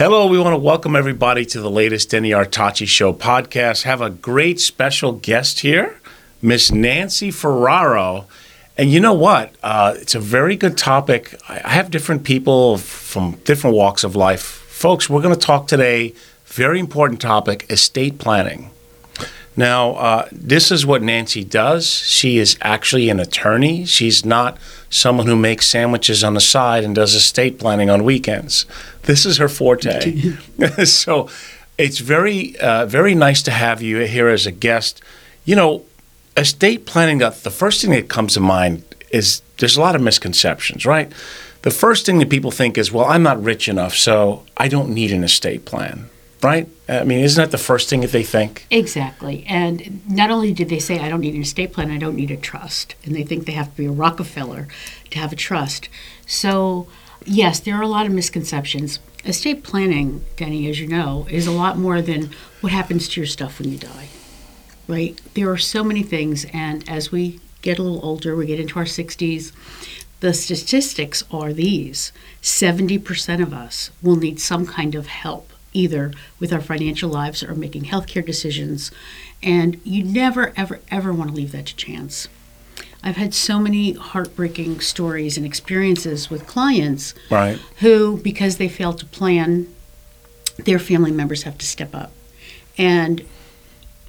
Hello, we want to welcome everybody to the latest Denny Artachi Show podcast. Have a great special guest here, Miss Nancy Ferraro. And you know what? Uh, it's a very good topic. I I have different people from different walks of life. Folks, we're going to talk today, very important topic estate planning. Now, uh, this is what Nancy does. She is actually an attorney. She's not someone who makes sandwiches on the side and does estate planning on weekends. This is her forte. so it's very, uh, very nice to have you here as a guest. You know, estate planning, the the first thing that comes to mind is there's a lot of misconceptions, right? The first thing that people think is, well, I'm not rich enough, so I don't need an estate plan, right? I mean, isn't that the first thing that they think? Exactly. And not only did they say, I don't need an estate plan, I don't need a trust. And they think they have to be a Rockefeller to have a trust. So, yes, there are a lot of misconceptions. Estate planning, Denny, as you know, is a lot more than what happens to your stuff when you die, right? There are so many things. And as we get a little older, we get into our 60s, the statistics are these 70% of us will need some kind of help, either with our financial lives or making healthcare decisions. And you never, ever, ever want to leave that to chance. I've had so many heartbreaking stories and experiences with clients Right. who, because they failed to plan, their family members have to step up. And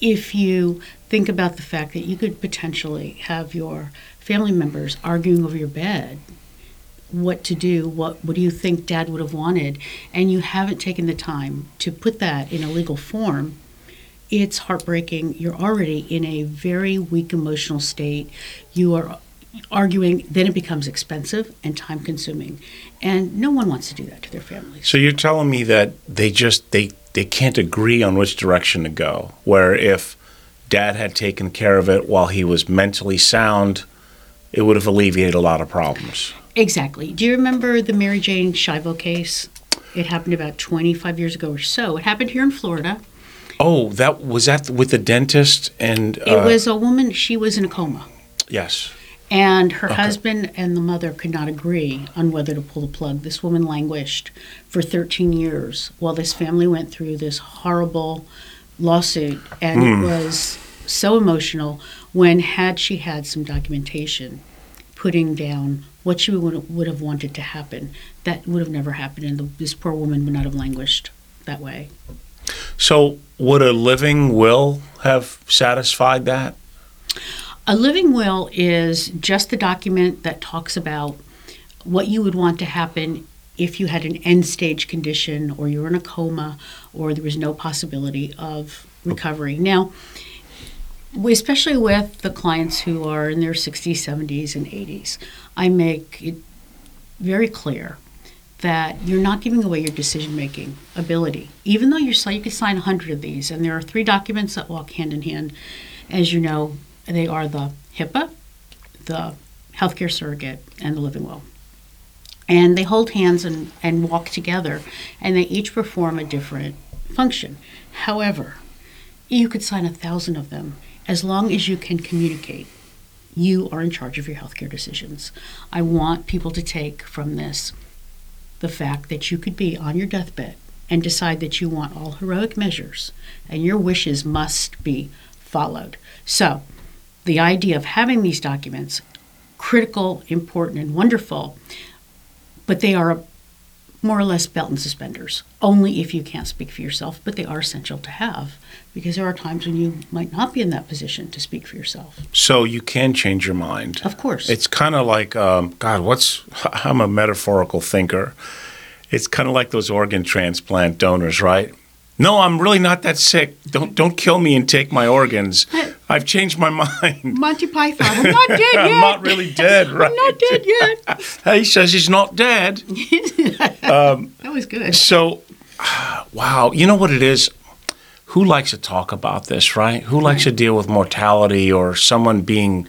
if you think about the fact that you could potentially have your family members arguing over your bed, what to do, what what do you think dad would have wanted, and you haven't taken the time to put that in a legal form, it's heartbreaking. You're already in a very weak emotional state. You are arguing, then it becomes expensive and time consuming. And no one wants to do that to their families. So you're telling me that they just they they can't agree on which direction to go. Where if dad had taken care of it while he was mentally sound, it would have alleviated a lot of problems. Exactly. Do you remember the Mary Jane Schiavo case? It happened about 25 years ago or so. It happened here in Florida. Oh, that was that with the dentist and It uh, was a woman, she was in a coma. yes. And her Okay. husband and the mother could not agree on whether to pull the plug. This woman languished for 13 years while this family went through this horrible lawsuit. And it was so emotional when, had she had some documentation putting down what she would, would have wanted to happen, that would have never happened. And the, this poor woman would not have languished that way. So would a living will have satisfied that? A living will is just the document that talks about what you would want to happen if you had an end stage condition or you were in a coma or there was no possibility of recovery. Now, especially with the clients who are in their 60s, 70s, and 80s, I make it very clear that you're not giving away your decision making ability. Even though si- you can sign 100 of these, and there are three documents that walk hand in hand. As you know, they are the HIPAA, the healthcare surrogate, and the living will. And they hold hands and, and walk together, and they each perform a different function. However, you could sign a thousand of them as long as you can communicate. You are in charge of your healthcare decisions. I want people to take from this the fact that you could be on your deathbed and decide that you want all heroic measures and your wishes must be followed. So, the idea of having these documents, critical, important, and wonderful, but they are more or less belt and suspenders, only if you can't speak for yourself, but they are essential to have because there are times when you might not be in that position to speak for yourself. So you can change your mind. Of course. It's kind of like, um, God, what's, I'm a metaphorical thinker. It's kind of like those organ transplant donors, right? No, I'm really not that sick. Don't don't kill me and take my organs. I've changed my mind. Monty Python, I'm not dead yet. I'm not really dead, right? I'm not dead yet. he says he's not dead. That was good. So, wow, you know what it is? Who likes to talk about this, right? Who likes to deal with mortality or someone being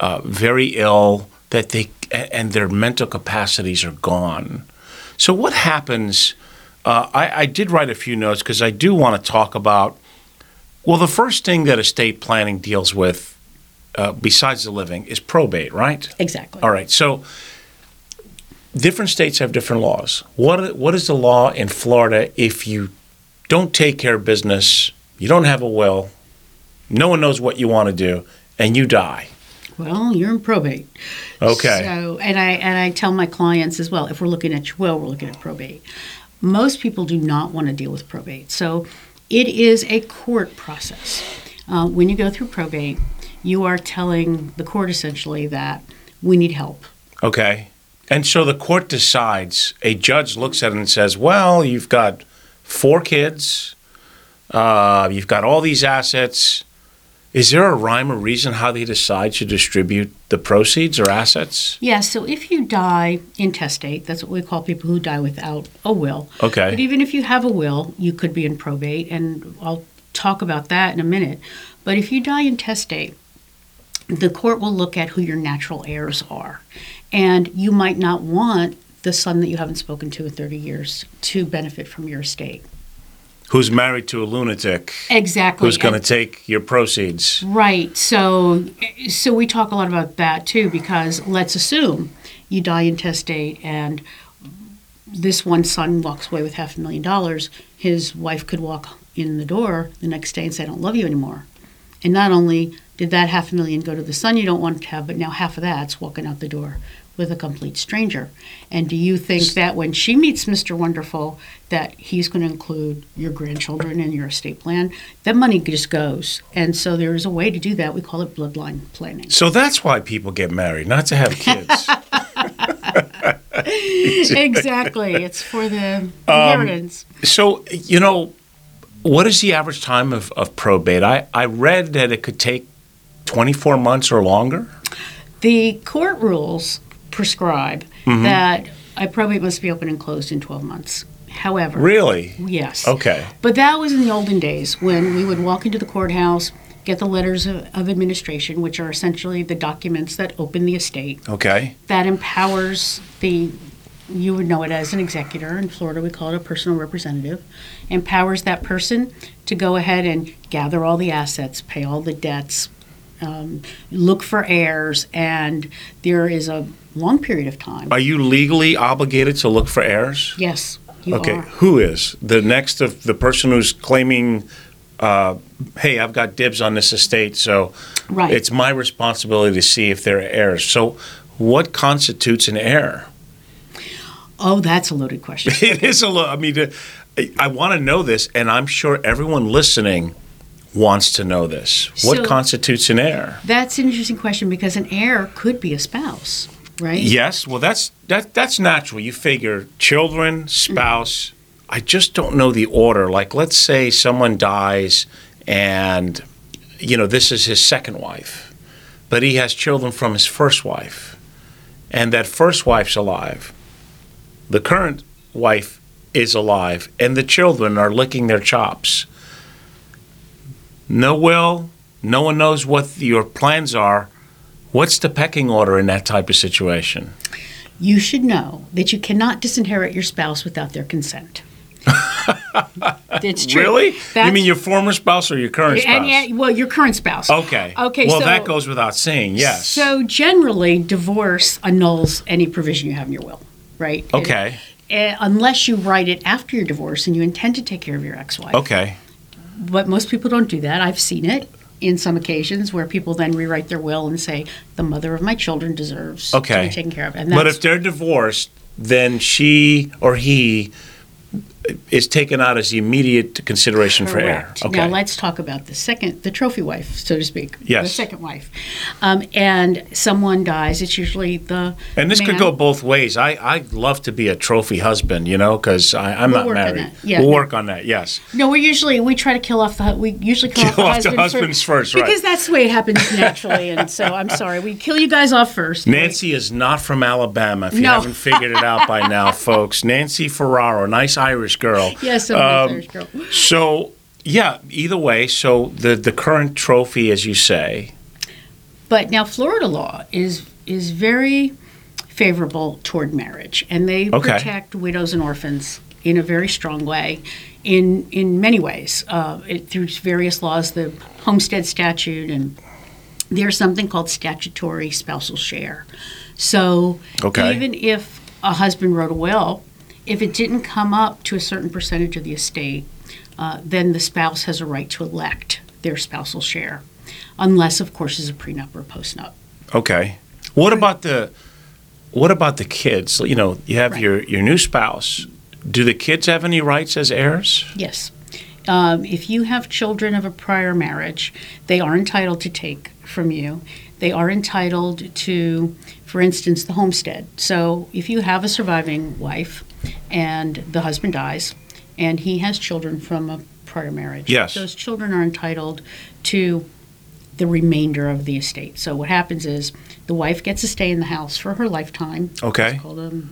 uh, very ill that they and their mental capacities are gone? So, what happens? Uh, I, I did write a few notes because I do want to talk about. Well, the first thing that estate planning deals with, uh, besides the living, is probate, right? Exactly. All right. So different states have different laws. What what is the law in Florida if you don't take care of business, you don't have a will, no one knows what you want to do, and you die? Well, you're in probate. Okay. So, and I and I tell my clients as well, if we're looking at your will, we're looking at probate. Most people do not want to deal with probate. So, it is a court process. Uh, when you go through probate, you are telling the court essentially that we need help. Okay. And so the court decides, a judge looks at it and says, well, you've got four kids, uh, you've got all these assets. Is there a rhyme or reason how they decide to distribute the proceeds or assets? Yeah, so if you die intestate, that's what we call people who die without a will. Okay. But even if you have a will, you could be in probate, and I'll talk about that in a minute. But if you die intestate, the court will look at who your natural heirs are. And you might not want the son that you haven't spoken to in 30 years to benefit from your estate. Who's married to a lunatic? Exactly. Who's going to take your proceeds? Right. So so we talk a lot about that too because let's assume you die intestate and this one son walks away with half a million dollars, his wife could walk in the door the next day and say I don't love you anymore. And not only did that half a million go to the son you don't want to have, but now half of that's walking out the door with a complete stranger. And do you think that when she meets Mr. Wonderful that he's going to include your grandchildren in your estate plan? That money just goes. And so there is a way to do that. We call it bloodline planning. So that's why people get married, not to have kids. exactly. It's for the um, inheritance. so, you know, what is the average time of, of probate? I, I read that it could take 24 months or longer. the court rules prescribe Mm-hmm. that I probably must be open and closed in 12 months. However, Really? yes. Okay. But that was in the olden days when we would walk into the courthouse, get the letters of, of administration, which are essentially the documents that open the estate. Okay. That empowers the, you would know it as an executor. In Florida, we call it a personal representative. Empowers that person to go ahead and gather all the assets, pay all the debts, um, look for heirs, and there is a long period of time. Are you legally obligated to look for heirs? yes, you okay. are. Who is the next of the person who's claiming? Uh, hey, I've got dibs on this estate, so Right. it's my responsibility to see if there are heirs. So, what constitutes an heir? Oh, that's a loaded question. It is a lot. I mean, uh, I want to know this, and I'm sure everyone listening wants to know this. What So- constitutes an heir? That's an interesting question because an heir could be a spouse, right? Yes, well, that's that that's natural. You figure children, mm-hmm. spouse. I just don't know the order. Like, let's say someone dies, and you know this is his second wife, but he has children from his first wife, and that first wife's alive. The current wife is alive, and the children are licking their chops. No will. No one knows what your plans are. What's the pecking order in that type of situation? You should know that you cannot disinherit your spouse without their consent. it's true. Really? you mean your former spouse or your current spouse? And, yeah, well, your current spouse. okay. Okay, Well, so- that goes without saying. Yes. So generally, divorce annuls any provision you have in your will, right? okay. Uh, unless you write it after your divorce and you intend to take care of your ex-wife. Okay. But most people don't do that. I've seen it in some occasions where people then rewrite their will and say the mother of my children deserves Okay. to be taken care of. And But if they're divorced, then she or he is taken out as the immediate consideration for heir. Okay. Now let's talk about the second, the trophy wife, so to speak. Yes. The second wife. Um, and someone dies. It's usually the and this could go both ways. I I love to be a trophy husband, you know, because I'm We'll not married. Yeah, we'll no. work on that. Yes. No, we usually we try to kill off the we usually kill, off the Kill off the husband husbands first, right. because that's the way it happens naturally. and so I'm sorry, we kill you guys off first. Nancy is not from Alabama. If you No. haven't figured it out by now, folks. Nancy Ferraro, nice Irish girl. Yes, so Um, Irish girl. So yeah, either way. So the the current trophy, as you say, But now Florida law is is very favorable toward marriage, and they Okay. protect widows and orphans in a very strong way, in in many ways, uh, it, through various laws, the homestead statute, and there's something called statutory spousal share. So Okay. even if a husband wrote a will, if it didn't come up to a certain percentage of the estate, uh, then the spouse has a right to elect their spousal share, unless, of course, it's a prenup or a postnup. Okay. What about the what about the kids? You know, you have Right. your your new spouse. Do the kids have any rights as heirs? Yes. Um, if you have children of a prior marriage, they are entitled to take from you. They are entitled to, for instance, the homestead. So if you have a surviving wife and the husband dies and he has children from a prior marriage, Yes. those children are entitled to the remainder of the estate. So what happens is the wife gets to stay in the house for her lifetime. Okay. It's called a,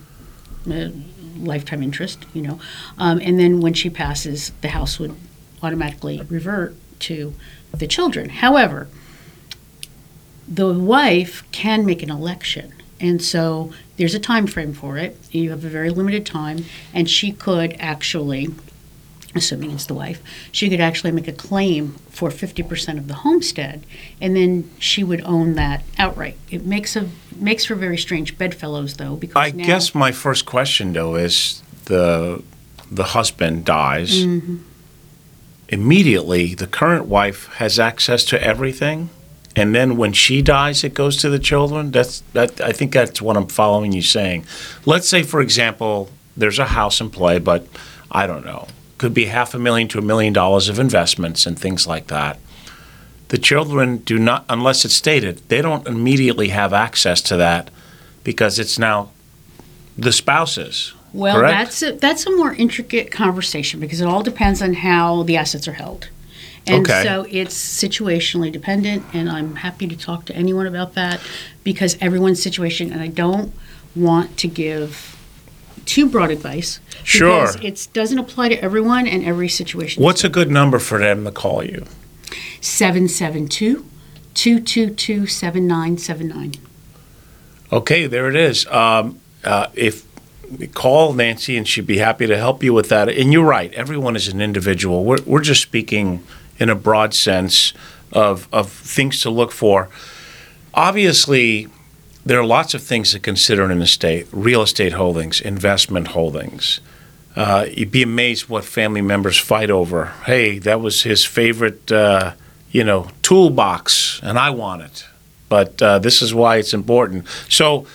a lifetime interest, you know. Um, and then when she passes, the house would automatically revert to the children. However, the wife can make an election. And so there's a time frame for it. You have a very limited time, and she could actually, assuming it's the wife, she could actually make a claim for 50% of the homestead, and then she would own that outright. It makes a makes for very strange bedfellows, though, because I now, guess my first question though is the the husband dies. Mm-hmm. Immediately, the current wife has access to everything, and then when she dies, it goes to the children. That's that. I think that's what I'm following you saying. Let's say, for example, there's a house in play, but I don't know, could be half a million to a million dollars of investments and things like that. The children do not, unless it's stated, they don't immediately have access to that because it's now the spouses. Well, correct? that's a, that's a more intricate conversation because it all depends on how the assets are held. And Okay. so it's situationally dependent, and I'm happy to talk to anyone about that because everyone's situation, and I don't want to give too broad advice. Sure. Because it doesn't apply to everyone and every situation. What's a good number for them to call you? 772 222 7979. Okay, there it is. Um, uh, if call Nancy, and she'd be happy to help you with that. And you're right. Everyone is an individual. We're we're just speaking in a broad sense of of things to look for. Obviously, there are lots of things to consider in an estate: real estate holdings, investment holdings. Uh, you'd be amazed what family members fight over. Hey, that was his favorite, uh, you know, toolbox, and I want it. But uh, this is why it's important. So,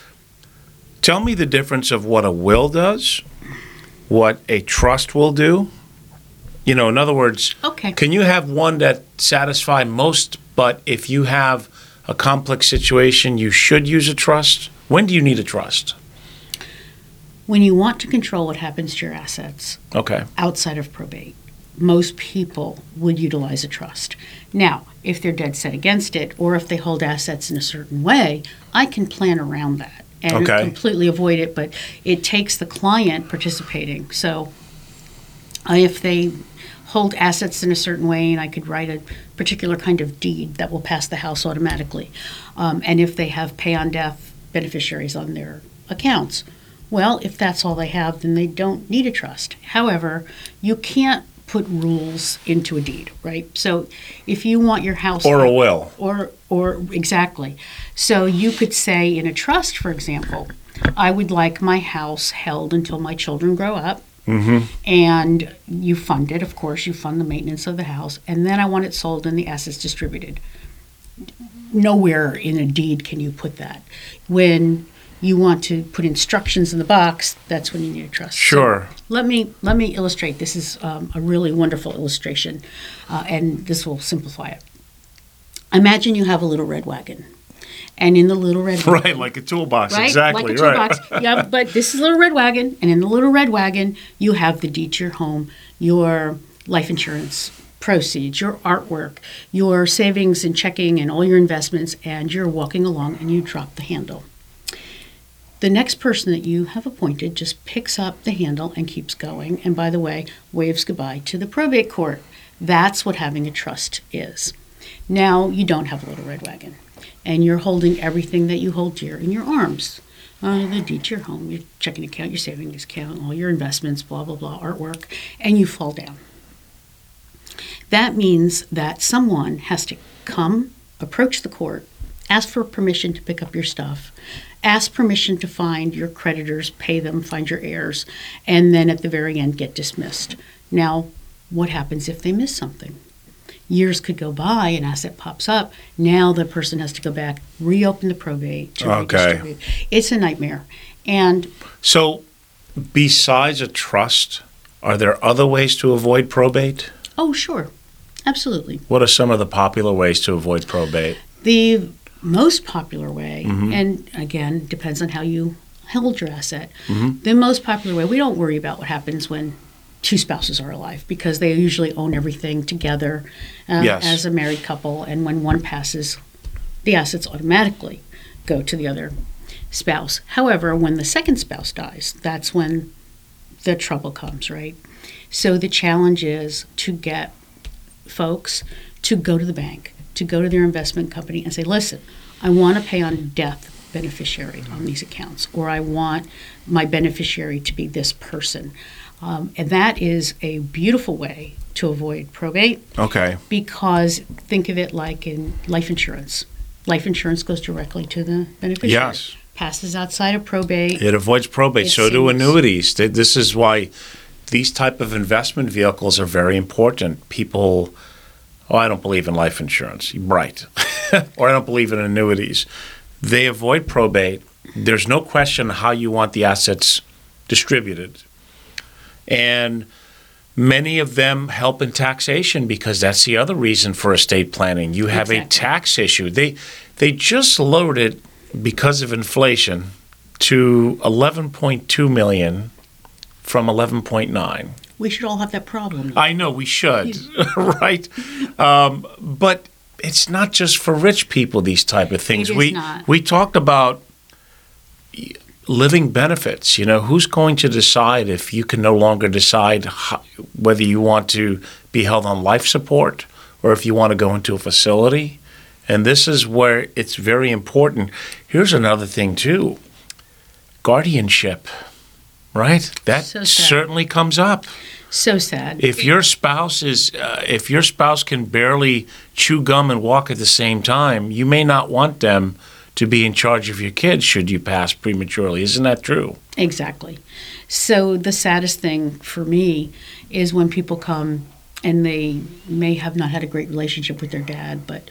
tell me the difference of what a will does, what a trust will do. You know, in other words, Okay. can you have one that satisfy most, but if you have a complex situation, you should use a trust? When do you need a trust? When you want to control what happens to your assets, Okay. outside of probate. Most people would utilize a trust. Now, if they're dead set against it, or if they hold assets in a certain way, I can plan around that and Okay. completely avoid it, but it takes the client participating. So if they hold assets in a certain way, and I could write a particular kind of deed that will pass the house automatically. Um, and if they have pay on death beneficiaries on their accounts, well, if that's all they have, then they don't need a trust. However, you can't put rules into a deed, right? So if you want your house Or a will. or or exactly. So you could say in a trust, for example, I would like my house held until my children grow up. And you fund it, of course, you fund the maintenance of the house, and then I want it sold and the assets distributed. Nowhere in a deed can you put that. When you want to put instructions in the box, that's when you need a trust. So Sure. let me let me illustrate. This is um, a really wonderful illustration, uh, and this will simplify it. Imagine you have a little red wagon, and in the little red wagon, Right, like a toolbox. right, Exactly. like a right. toolbox. yeah, but this is a little red wagon, and in the little red wagon, you have the deed to your home, your life insurance proceeds, your artwork, your savings and checking, and all your investments, and you're walking along, and you drop the handle. The next person that you have appointed just picks up the handle and keeps going, and by the way, waves goodbye to the probate court. That's what having a trust is. Now you don't have a little red wagon, and you're holding everything that you hold dear in your arms. Uh, the deed to your home, your checking account, your savings account, all your investments, blah, blah, blah, artwork, and you fall down. That means that someone has to come, approach the court, ask for permission to pick up your stuff, ask permission to find your creditors, pay them, find your heirs, and then at the very end get dismissed. Now, what happens if they miss something? Years could go by, an asset pops up. Now the person has to go back, reopen the probate to Okay. redistribute. It's a nightmare. And So, besides a trust, are there other ways to avoid probate? oh, sure, absolutely. What are some of the popular ways to avoid probate? The most popular way, Mm-hmm. and again, depends on how you held your asset. Mm-hmm. The most popular way, we don't worry about what happens when two spouses are alive because they usually own everything together uh, Yes. as a married couple. And when one passes, the assets automatically go to the other spouse. However, when the second spouse dies, that's when the trouble comes, right? So the challenge is to get folks to go to the bank, to go to their investment company and say, listen, I want to pay on death beneficiary on these accounts, or I want my beneficiary to be this person. Um, and that is a beautiful way to avoid probate Okay. because think of it like in life insurance. Life insurance goes directly to the beneficiary. Yes. Passes outside of probate. It avoids probate. It so do annuities. This is why these type of investment vehicles are very important. People, oh, I don't believe in life insurance. Right. or I don't believe in annuities. They avoid probate. There's no question how you want the assets distributed. And many of them help in taxation because that's the other reason for estate planning. You have a tax issue. They they just lowered it because of inflation to 11.2 million from 11.9. We should all have that problem. I know we should, right? Um, but it's not just for rich people. These type of things. We not. we talked about living benefits. You know, who's going to decide if you can no longer decide how, whether you want to be held on life support or if you want to go into a facility? And this is where it's very important. Here's another thing too: guardianship. Right? That So certainly comes up. So sad. If your spouse is, uh, if your spouse can barely chew gum and walk at the same time, you may not want them to be in charge of your kids should you pass prematurely. Isn't that true? Exactly. So the saddest thing for me is when people come and they may have not had a great relationship with their dad, but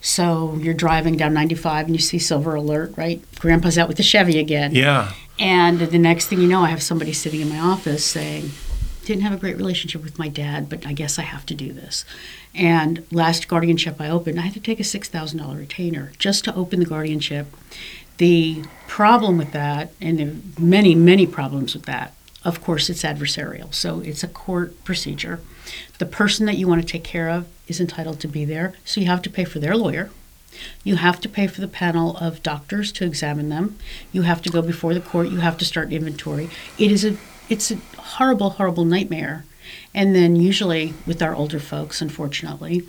so you're driving down 95 and you see silver alert, right? Grandpa's out with the Chevy again. Yeah. And the next thing you know, I have somebody sitting in my office saying, didn't have a great relationship with my dad, but I guess I have to do this. And last guardianship I opened, I had to take a $6,000 retainer just to open the guardianship. The problem with that, and there are many, many problems with that, of course, it's adversarial. So it's a court procedure. The person that you want to take care of is entitled to be there. So you have to pay for their lawyer. You have to pay for the panel of doctors to examine them. You have to go before the court. You have to start inventory. It is a it's a horrible, horrible nightmare. And then usually with our older folks, unfortunately,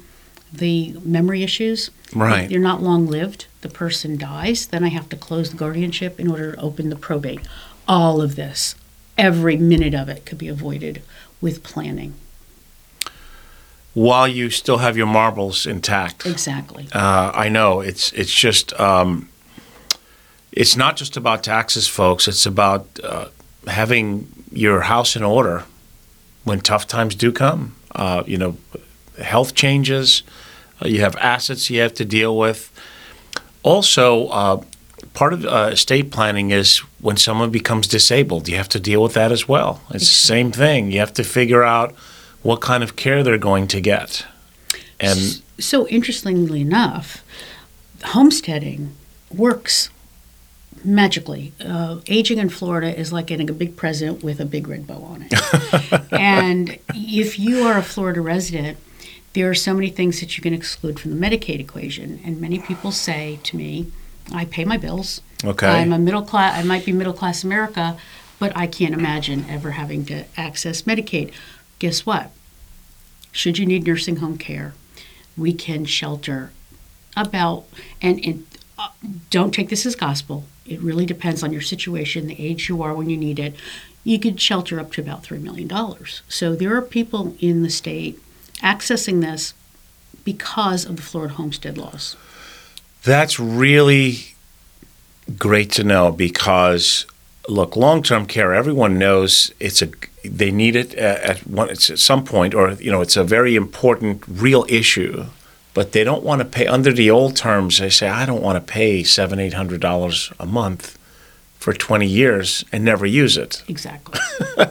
the memory issues. Right. They're not long lived. The person dies. Then I have to close the guardianship in order to open the probate. All of this, every minute of it could be avoided with planning. While you still have your marbles intact. Exactly. Uh, I know it's it's just um, it's not just about taxes, folks. It's about uh, having your house in order when tough times do come. Uh, you know, health changes. Uh, you have assets you have to deal with. Also, uh, part of uh, estate planning is when someone becomes disabled. You have to deal with that as well. It's the same thing. You have to figure out what kind of care they're going to get. And So interestingly enough, homesteading works magically. Uh, aging in Florida is like getting a big present with a big red bow on it. and if you are a Florida resident, there are so many things that you can exclude from the Medicaid equation. And many people say to me, I pay my bills. Okay. I'm a middle class, I might be middle class America, but I can't imagine ever having to access Medicaid. Guess what? Should you need nursing home care, we can shelter about, and, and uh, don't take this as gospel. It really depends on your situation, the age you are when you need it. You could shelter up to about $3 million. So there are people in the state accessing this because of the Florida homestead laws. That's really Great to know because look, long-term care. Everyone knows it's a they need it at, at one it's at some point, or you know, it's a very important, real issue. But they don't want to pay under the old terms. They say, I don't want to pay seven, eight hundred dollars a month for twenty years and never use it. Exactly.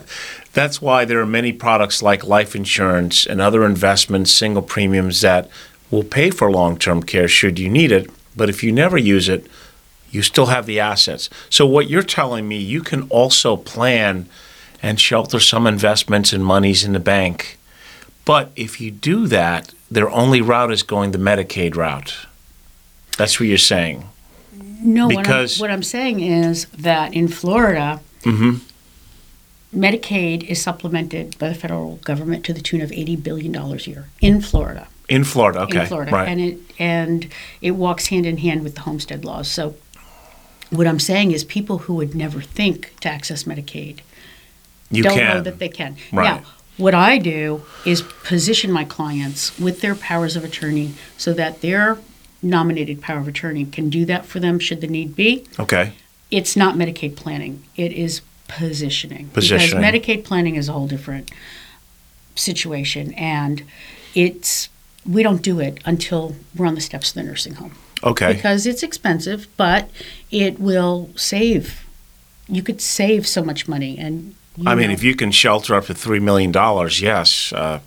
That's why there are many products like life insurance and other investments, single premiums that will pay for long-term care should you need it. But if you never use it, you still have the assets. So what you're telling me, you can also plan and shelter some investments and monies in the bank. But if you do that, their only route is going the Medicaid route. That's what you're saying. No, Because- what, I'm, what I'm saying is that in Florida, Mm-hmm. Medicaid is supplemented by the federal government to the tune of eighty billion dollars a year in Florida. In Florida, okay. in Florida, Right. and it and it walks hand in hand with the homestead laws. So, what I'm saying is, people who would never think to access Medicaid you don't can. know that they can. Right. Now, what I do is position my clients with their powers of attorney so that their nominated power of attorney can do that for them should the need be. okay. It's not Medicaid planning. It is positioning. Positioning. Because Medicaid planning is a whole different situation and it's we don't do it until we're on the steps of the nursing home Okay. because it's expensive, but it will save. You could save so much money, and you I mean, know- if you can shelter up to $3 million, yes, uh,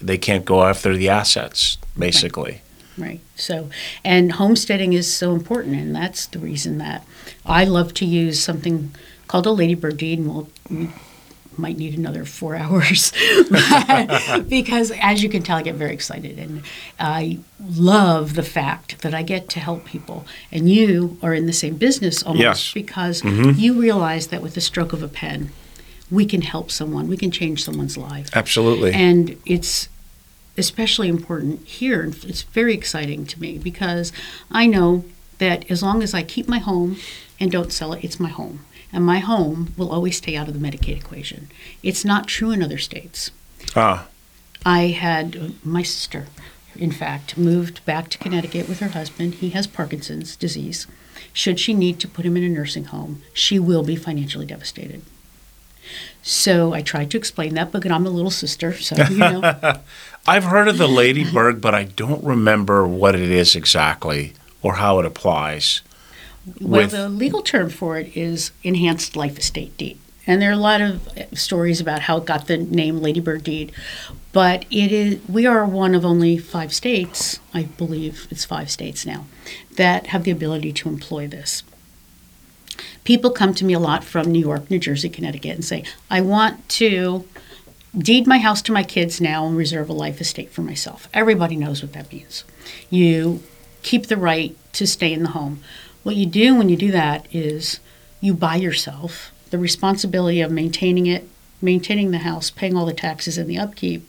they can't go after the assets, basically. Right. So, and homesteading is so important, and that's the reason that I love to use something called a ladybird deed, and we'll. We might need another four hours because as you can tell i get very excited and i love the fact that i get to help people and you are in the same business almost Yes. Mm-hmm. because you realize that with the stroke of a pen we can help someone we can change someone's life Absolutely. and it's especially important here. It's very exciting to me because I know that as long as I keep my home and don't sell it, it's my home. And my home will always stay out of the Medicaid equation. It's not true in other states. ah, I had my sister, in fact, moved back to Connecticut with her husband. He has Parkinson's disease. Should she need to put him in a nursing home, she will be financially devastated. So I tried to explain that, but I'm a little sister, so you know. I've heard of the ladybird, but I don't remember what it is exactly or how it applies. Well, the legal term for it is enhanced life estate deed. And there are a lot of stories about how it got the name Ladybird deed. But it is we are one of only five states, I believe it's five states now, that have the ability to employ this. People come to me a lot from New York, New Jersey, Connecticut and say, I want to deed my house to my kids now and reserve a life estate for myself. Everybody knows what that means. You keep the right to stay in the home. What you do when you do that is you buy yourself the responsibility of maintaining it, maintaining the house, paying all the taxes and the upkeep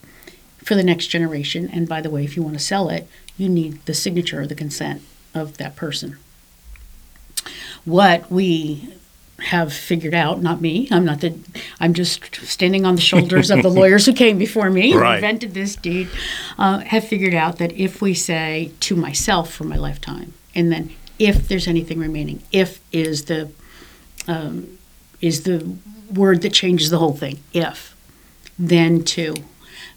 for the next generation. And by the way, if you want to sell it, you need the signature or the consent of that person. What we have figured out, not me, I'm not the, I'm just standing on the shoulders of the lawyers who came before me and Right. invented this deed, uh, have figured out that if we say to myself for my lifetime, and then if there's anything remaining, if is the um, is the word that changes the whole thing. If, then to,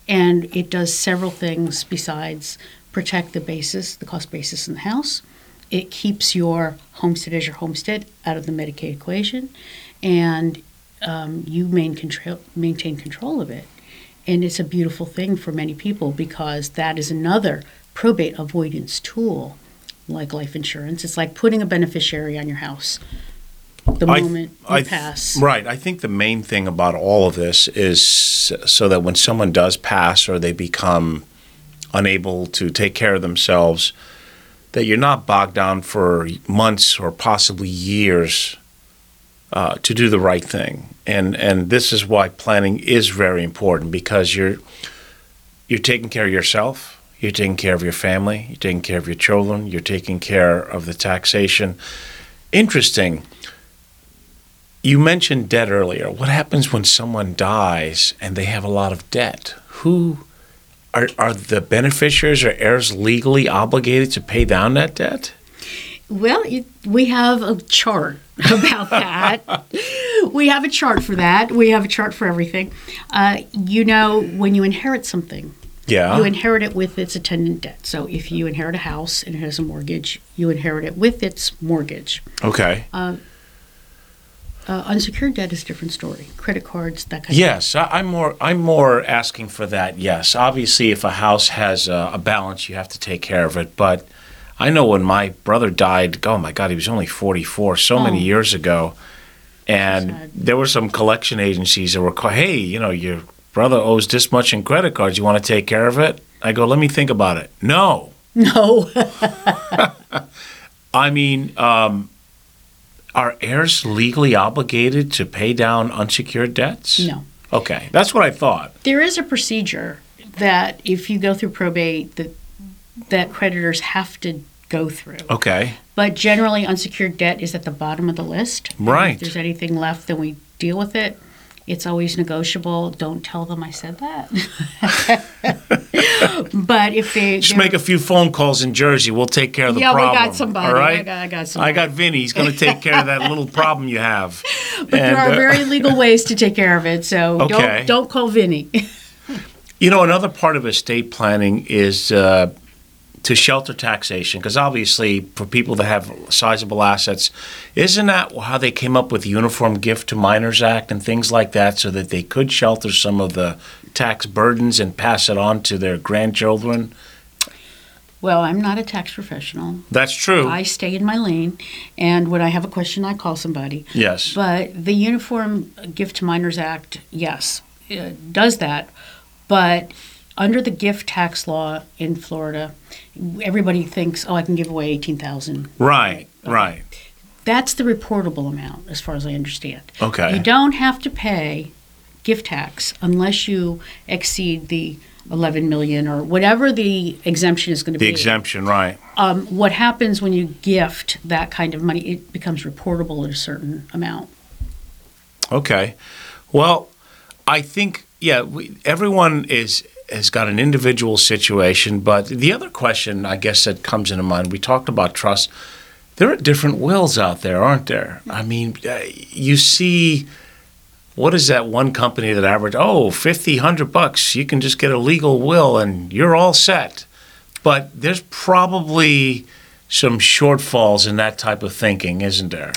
and it does several things besides protect the basis, the cost basis in the house. It keeps your homestead as your homestead out of the Medicaid equation, and um, you main control, maintain control of it. And it's a beautiful thing for many people because that is another probate avoidance tool, like life insurance. It's like putting a beneficiary on your house the I- moment you I- pass. Right. I think the main thing about all of this is so that when someone does pass or they become unable to take care of themselves, that you're not bogged down for months or possibly years uh, to do the right thing. And and this is why planning is very important because you're you're taking care of yourself, you're taking care of your family, you're taking care of your children, you're taking care of the taxation. Interesting. You mentioned debt earlier. What happens when someone dies and they have a lot of debt? Who are, are the beneficiaries or heirs legally obligated to pay down that debt? Well, it, we have a chart about that. we have a chart for that. We have a chart for everything. Uh, you know, when you inherit something, Yeah. you inherit it with its attendant debt. So if you inherit a house and it has a mortgage, you inherit it with its mortgage. okay. Uh, unsecured debt is a different story. Credit cards, that kind of Yes, I'm more. I'm more asking for that. Yes, obviously, if a house has a, a balance, you have to take care of it. But I know when my brother died. Oh my God, he was only 44, so many Oh. years ago, and Sad. there were some collection agencies that were, call, hey, you know, your brother owes this much in credit cards. You want to take care of it? I go, let me think about it. No, No. I mean, um, are heirs legally obligated to pay down unsecured debts? no. Okay, that's what I thought. There is a procedure that if you go through probate that that creditors have to go through. Okay. But generally unsecured debt is at the bottom of the list. Right. If there's anything left, then we deal with it. It's always negotiable. Don't tell them I said that. but if they Just make a few phone calls in Jersey. We'll take care of the problem. Yeah, we got somebody. All right. I got- I got I got Vinny. He's going to take care of that little problem you have. but there are uh, very legal ways to take care of it. So Okay. don't don't call Vinny. You know, another part of estate planning is uh, to shelter taxation, because obviously, for people that have sizable assets, isn't that how they came up with the Uniform Gift to Minors Act and things like that, so that they could shelter some of the tax burdens and pass it on to their grandchildren? well, I'm not a tax professional. That's true. I stay in my lane, and when I have a question, I call somebody. yes. But the Uniform Gift to Minors Act, yes, it does that. But under the gift tax law in Florida, everybody thinks, oh, I can give away eighteen thousand. right. Right. That's the reportable amount, as far as I understand. Okay. You don't have to pay gift tax unless you exceed the eleven million or whatever the exemption is going to The be. The exemption. Right. Um, what happens when you gift that kind of money? It becomes reportable at a certain amount. Okay. Well, I think yeah, we, everyone is has got an individual situation, but the other question I guess that comes into mind, we talked about trust. There are different wills out there, aren't there? I mean, uh, you see what is that one company that averaged oh 50 100 bucks you can just get a legal will and you're all set but there's probably some shortfalls in that type of thinking isn't there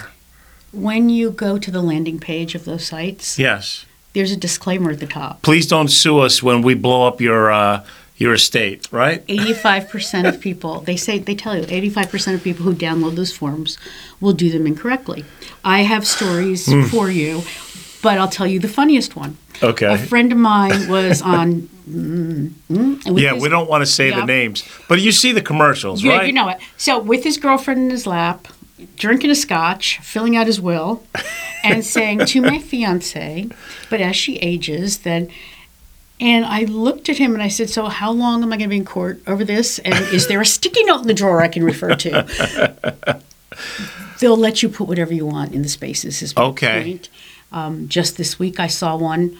When you go to the landing page of those sites, yes there's a disclaimer at the top. please don't sue us when we blow up your uh, your estate, right? 85% of people, they say, they tell you, 85% of people who download those forms will do them incorrectly. I have stories Hmm. for you, but I'll tell you the funniest one. Okay. A friend of mine was on. Mm, mm, Yeah, his- we don't want to say Yeah. the names, but you see the commercials, right? Yeah, right? you know it. So with his girlfriend in his lap, drinking a scotch, filling out his will, and saying to my fiance, but as she ages, then. And I looked at him and I said, "So how long am I going to be in court over this? And is there a sticky note in the drawer I can refer to?" They'll let you put whatever you want in the spaces. Is my Okay. point. Um, just this week, I saw one.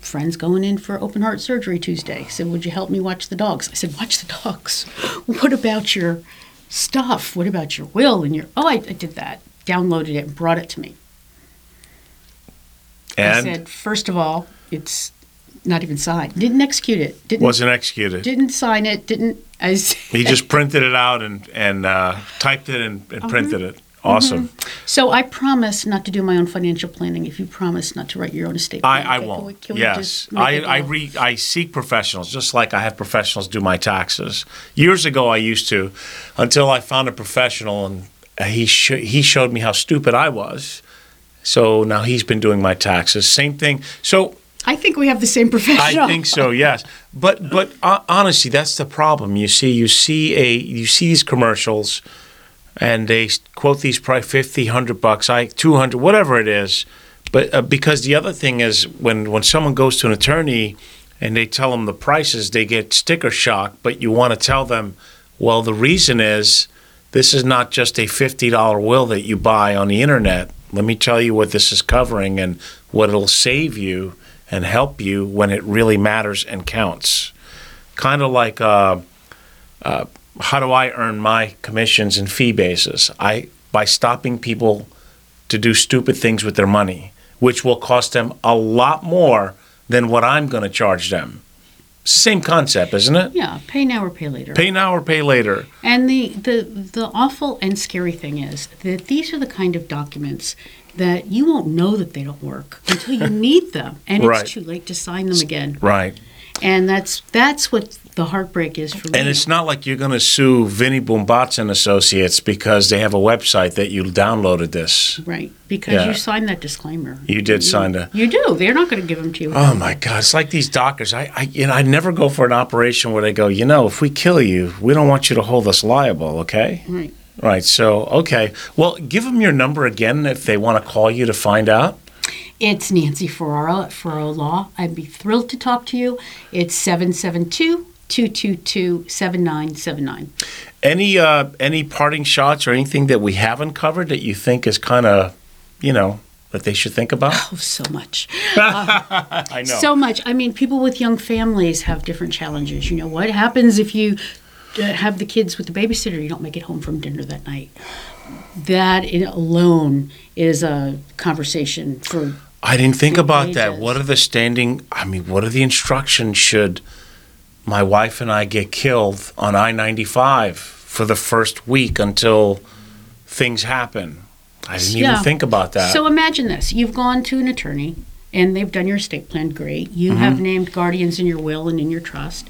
Friends going in for open heart surgery Tuesday. Said, "Would you help me watch the dogs?" I said, "Watch the dogs. What about your stuff? What about your will and your?" Oh, I, I did that. Downloaded it and brought it to me. I said, first of all, it's not even signed. Didn't execute it. Didn't wasn't executed. didn't sign it. Didn't. I s- he just printed it out and and uh, typed it and, and printed it. Awesome. So I promise not to do my own financial planning. If you promise not to write your own estate, plan, I okay? Won't. can we yes, just make I I, re, I seek professionals, just like I have professionals do my taxes. Years ago, I used to, until I found a professional, and he sh- he showed me how stupid I was. So now he's been doing my taxes. Same thing. So I think we have the same professional. I think so. Yes, but but uh, honestly, that's the problem. You see, you see a you see these commercials, and they quote these price 50, 100 bucks, I two hundred, whatever it is. But uh, because the other thing is when when someone goes to an attorney and they tell them the prices, they get sticker shock. But you want to tell them, well, the reason is this is not just a fifty dollar will that you buy on the internet. Let me tell you what this is covering and what it'll save you and help you when it really matters and counts. Kind of like uh, uh, how do I earn my commissions and fee basis? I by stopping people to do stupid things with their money, which will cost them a lot more than what I'm going to charge them. It's the same concept, isn't it? Yeah, pay now or pay later. Pay now or pay later. And the, the, the awful and scary thing is that these are the kind of documents that you won't know that they don't work until you need them, and Right. it's too late to sign them again. Right. And that's that's what the heartbreak is for me. And it's not like you're going to sue Vinnie Boombatz and Associates because they have a website that you downloaded this. right because Yeah. you signed that disclaimer. You did sign the. You do. They're not going to give them to you. Oh my God! It's like these doctors. I, I, you know, I never go for an operation where they go, you know, if we kill you, we don't want you to hold us liable. Okay. Right. Right. So, okay. Well, give them your number again if they want to call you to find out. It's Nancy Ferraro at Ferraro Law. I'd be thrilled to talk to you. It's 772 222 7979. Any uh, any parting shots or anything that we haven't covered that you think is kind of, you know, that they should think about? Oh, so much. I know. So much. I mean, people with young families have different challenges. You know, what happens if you uh, have the kids with the babysitter, you don't make it home from dinner that night? That in alone is a conversation for I didn't think about that. What are the standing? I mean, what are the instructions should my wife and I get killed on I ninety five for the first week until things happen? I didn't Yeah. even think about that. So imagine this: you've gone to an attorney, and they've done your estate plan. Great. You Mm-hmm. have named guardians in your will and in your trust,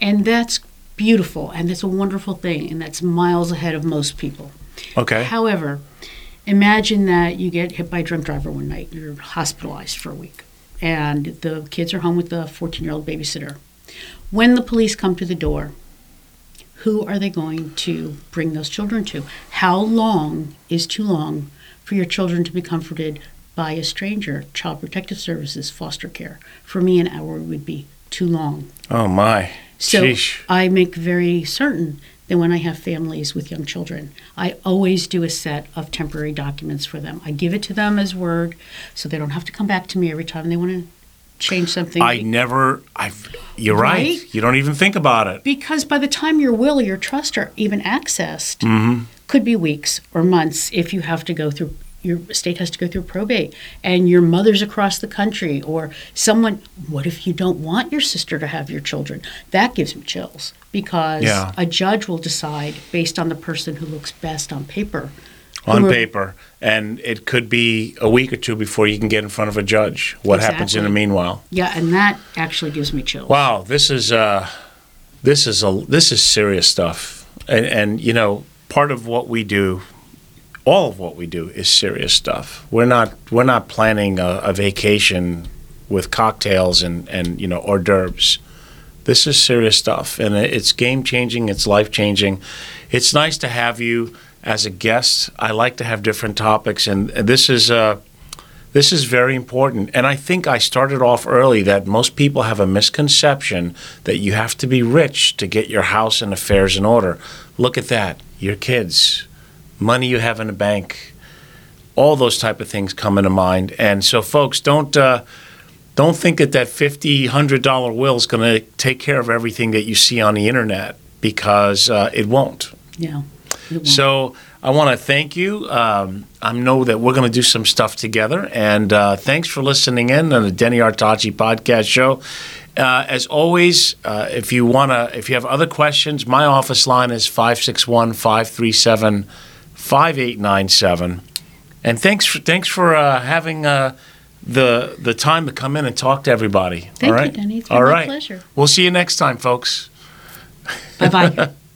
and that's beautiful, and that's a wonderful thing, and that's miles ahead of most people. okay. However, imagine that you get hit by a drunk driver one night. You're hospitalized for a week, and the kids are home with the 14-year-old babysitter. When the police come to the door, who are they going to bring those children to? How long is too long for your children to be comforted by a stranger? Child Protective Services, foster care. For me, an hour would be too long. oh my. So Sheesh. I make very certain that when I have families with young children, I always do a set of temporary documents for them. I give it to them as word so they don't have to come back to me every time they want to change something. I never. I've. You're right. Right? You don't even think about it. because by the time your will or your trust are even accessed, Mm-hmm. could be weeks or months if you have to go through your state has to go through probate and your mother's across the country or someone what if you don't want your sister to have your children that gives me chills because Yeah. a judge will decide based on the person who looks best on paper on are- paper, and it could be a week or two before you can get in front of a judge. What happens in the meanwhile? yeah and that actually gives me chills Wow, this is uh, this is a this is serious stuff, and and you know part of what we do, all of what we do is serious stuff. We're not we're not planning a, a vacation with cocktails and and you know hors d'oeuvres. This is serious stuff, and it's game changing. It's life changing. It's nice to have you as a guest. I like to have different topics, and this is. Uh, this is very important. And I think I started off early that most people have a misconception that you have to be rich to get your house and affairs in order. Look at that. Your kids, money you have in the bank, all those type of things come into mind. And so folks, don't uh, don't think that that fifty, hundred dollar will is going to take care of everything that you see on the internet because uh, it won't. yeah. So I want to thank you. Um, I know that we're going to do some stuff together, and uh, thanks for listening in on the Denny Artachi podcast show. Uh, as always, uh, if you want to, if you have other questions, my office line is 561 537 5897. And thanks for, thanks for uh, having uh, the, the time to come in and talk to everybody. Thank all you. Denny. It's been all my right. pleasure. We'll see you next time, folks. bye-bye